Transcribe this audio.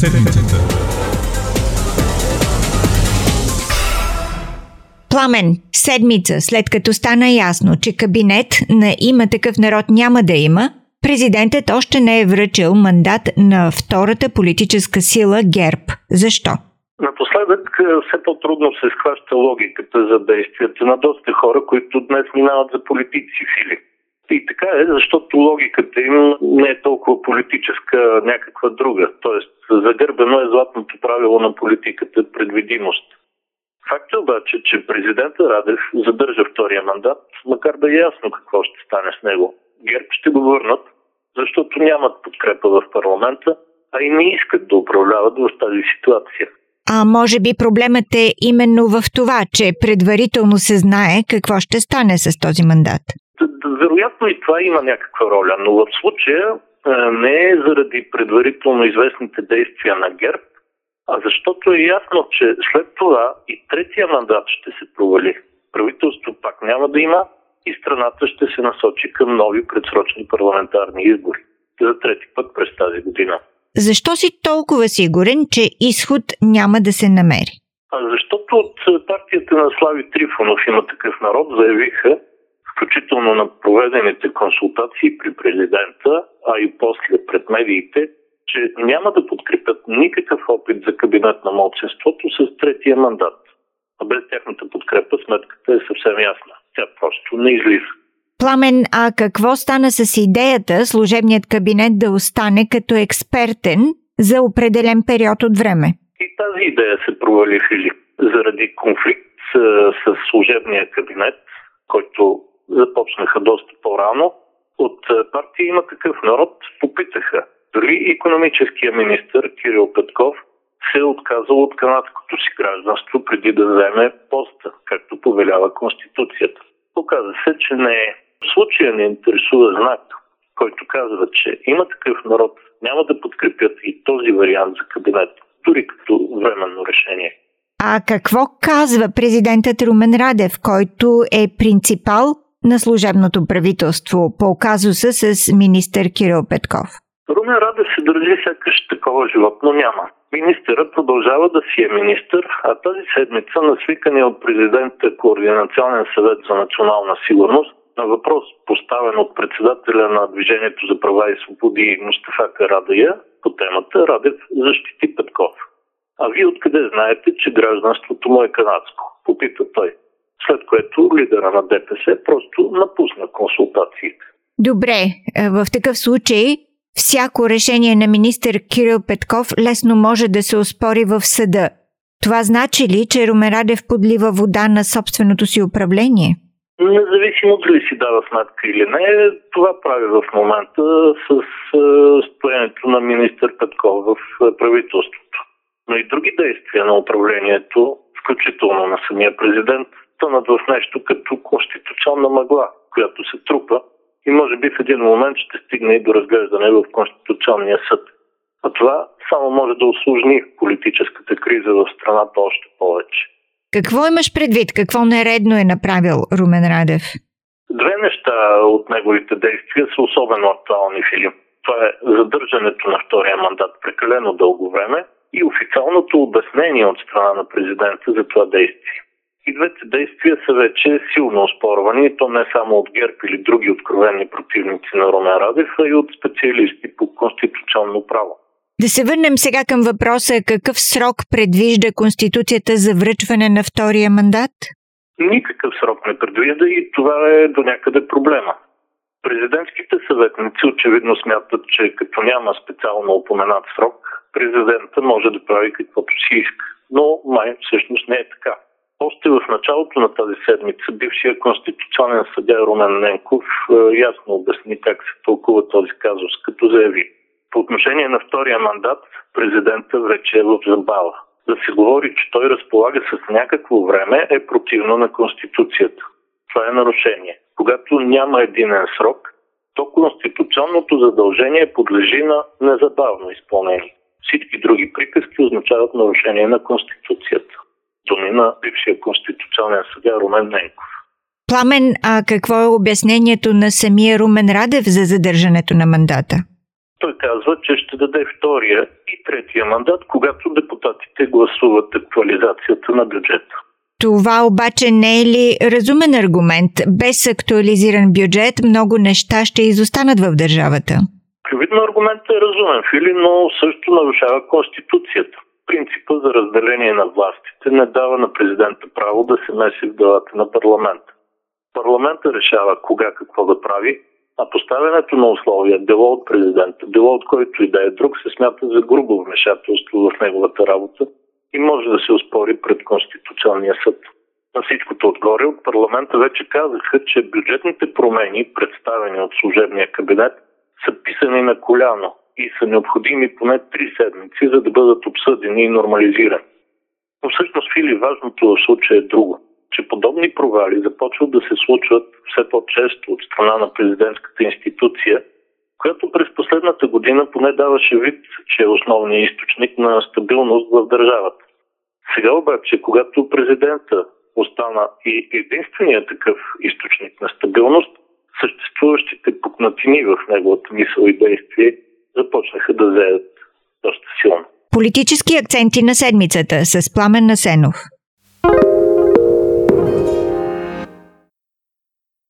седмицата. Пламен, седмица след като стана ясно, че кабинет на има такъв народ няма да има, президентът още не е връчил мандат на втората политическа сила ГЕРБ. Защо? Напоследък е, все по-трудно се схваща логиката за действията на доста хора, които днес минават за политици, Филип. И така е, защото логиката им не е толкова политическа, някаква друга. Тоест, загърбено е златното правило на политиката предвидимост. Факт е обаче, че президента Радев задържа втория мандат, макар да е ясно какво ще стане с него. ГЕРБ ще го върнат, защото нямат подкрепа в парламента, а и не искат да управляват в тази ситуация. А може би проблемът е именно в това, че предварително се знае какво ще стане с този мандат. Вероятно и това има някаква роля, но в случая не е заради предварително известните действия на ГЕРБ, а защото е ясно, че след това и третия мандат ще се провали. Правителство пак няма да има и страната ще се насочи към нови предсрочни парламентарни избори. За трети път през тази година. Защо си толкова сигурен, че изход няма да се намери? А защото от партията на Слави Трифонов има такъв народ заявиха, включително на проведените консултации при президента, а и после пред медиите, че няма да подкрепят никакъв опит за кабинет на младсенството с третия мандат. А без тяхната подкрепа сметката е съвсем ясна. Тя просто не излиза. Пламен, а какво стана с идеята служебният кабинет да остане като експертен за определен период от време? И тази идея се провали, Филип, заради конфликт с, с служебния кабинет, който започнаха доста по-рано. От партия има такъв народ попитаха дори економическия министр Кирил Петков се е отказал от канадското си гражданство преди да вземе поста, както повелява Конституцията. Оказа се, че не е. В случая не интересува знак, който казва, че има такъв народ, няма да подкрепят и този вариант за кабинет, дори като временно решение. А какво казва президентът Румен Радев, който е принципал на служебното правителство по казуса с министър Кирил Петков? Румен Радев се държи сякаш такова животно няма. Министърът продължава да си е министър, а тази седмица на свикания от президента Координационен съвет за национална сигурност на въпрос, поставен от председателя на Движението за права и свободи Мустафа Карадая по темата, Радев защити Петков. А вие откъде знаете, че гражданството му е канадско? Попита той. След което лидера на ДПС просто напусна консултациите. Добре, в такъв случай Всяко решение на министър Кирил Петков лесно може да се оспори в съда. Това значи ли, че Ромерадев подлива вода на собственото си управление? Независимо дали си дава сметка или не, това прави в момента с стоянето на министър Петков в правителството. Но и други действия на управлението, включително на самия президент, тънат в нещо като конституционна мъгла, която се трупа и може би в един момент ще стигне и до разглеждане в Конституционния съд. А това само може да осложни политическата криза в страната още повече. Какво имаш предвид? Какво нередно е направил Румен Радев? Две неща от неговите действия са особено актуални, Филип. Това е задържането на втория мандат прекалено дълго време и официалното обяснение от страна на президента за това действие. И двете действия са вече силно оспорвани, то не само от ГЕРБ или други откровени противници на Румен Радев, а и от специалисти по конституционно право. Да се върнем сега към въпроса какъв срок предвижда Конституцията за връчване на втория мандат? Никакъв срок не предвижда и това е до някъде проблема. Президентските съветници очевидно смятат, че като няма специално упоменат срок, президента може да прави каквото си иска. Но май всъщност не е така. Още в началото на тази седмица бившия конституционен съдя Румен Ненков е, ясно обясни как се тълкува този казус, като заяви. По отношение на втория мандат, президента вече е в забава. Да се говори, че той разполага с някакво време е противно на Конституцията. Това е нарушение. Когато няма единен срок, то конституционното задължение подлежи на незабавно изпълнение. Всички други приказки означават нарушение на Конституцията думи на бившия конституционен съдя Румен Ненков. Пламен, а какво е обяснението на самия Румен Радев за задържането на мандата? Той казва, че ще даде втория и третия мандат, когато депутатите гласуват актуализацията на бюджета. Това обаче не е ли разумен аргумент? Без актуализиран бюджет много неща ще изостанат в държавата. Очевидно аргументът е разумен, Фили, но също нарушава Конституцията. Принципа за разделение на властите не дава на президента право да се меси в делата на парламента. Парламента решава кога какво да прави, а поставянето на условия, било от президента, било от който и да е друг, се смята за грубо вмешателство в неговата работа и може да се оспори пред Конституционния съд. На всичкото отгоре от парламента вече казаха, че бюджетните промени, представени от служебния кабинет, са писани на коляно и са необходими поне три седмици, за да бъдат обсъдени и нормализирани. Но всъщност, Фили, важното в случая е друго, че подобни провали започват да се случват все по-често от страна на президентската институция, която през последната година поне даваше вид, че е основният източник на стабилност в държавата. Сега обаче, когато президента остана и единственият такъв източник на стабилност, съществуващите пукнатини в неговата мисъл и действие започнаха да заедат доста силно. Политически акценти на седмицата с Пламен Насенов.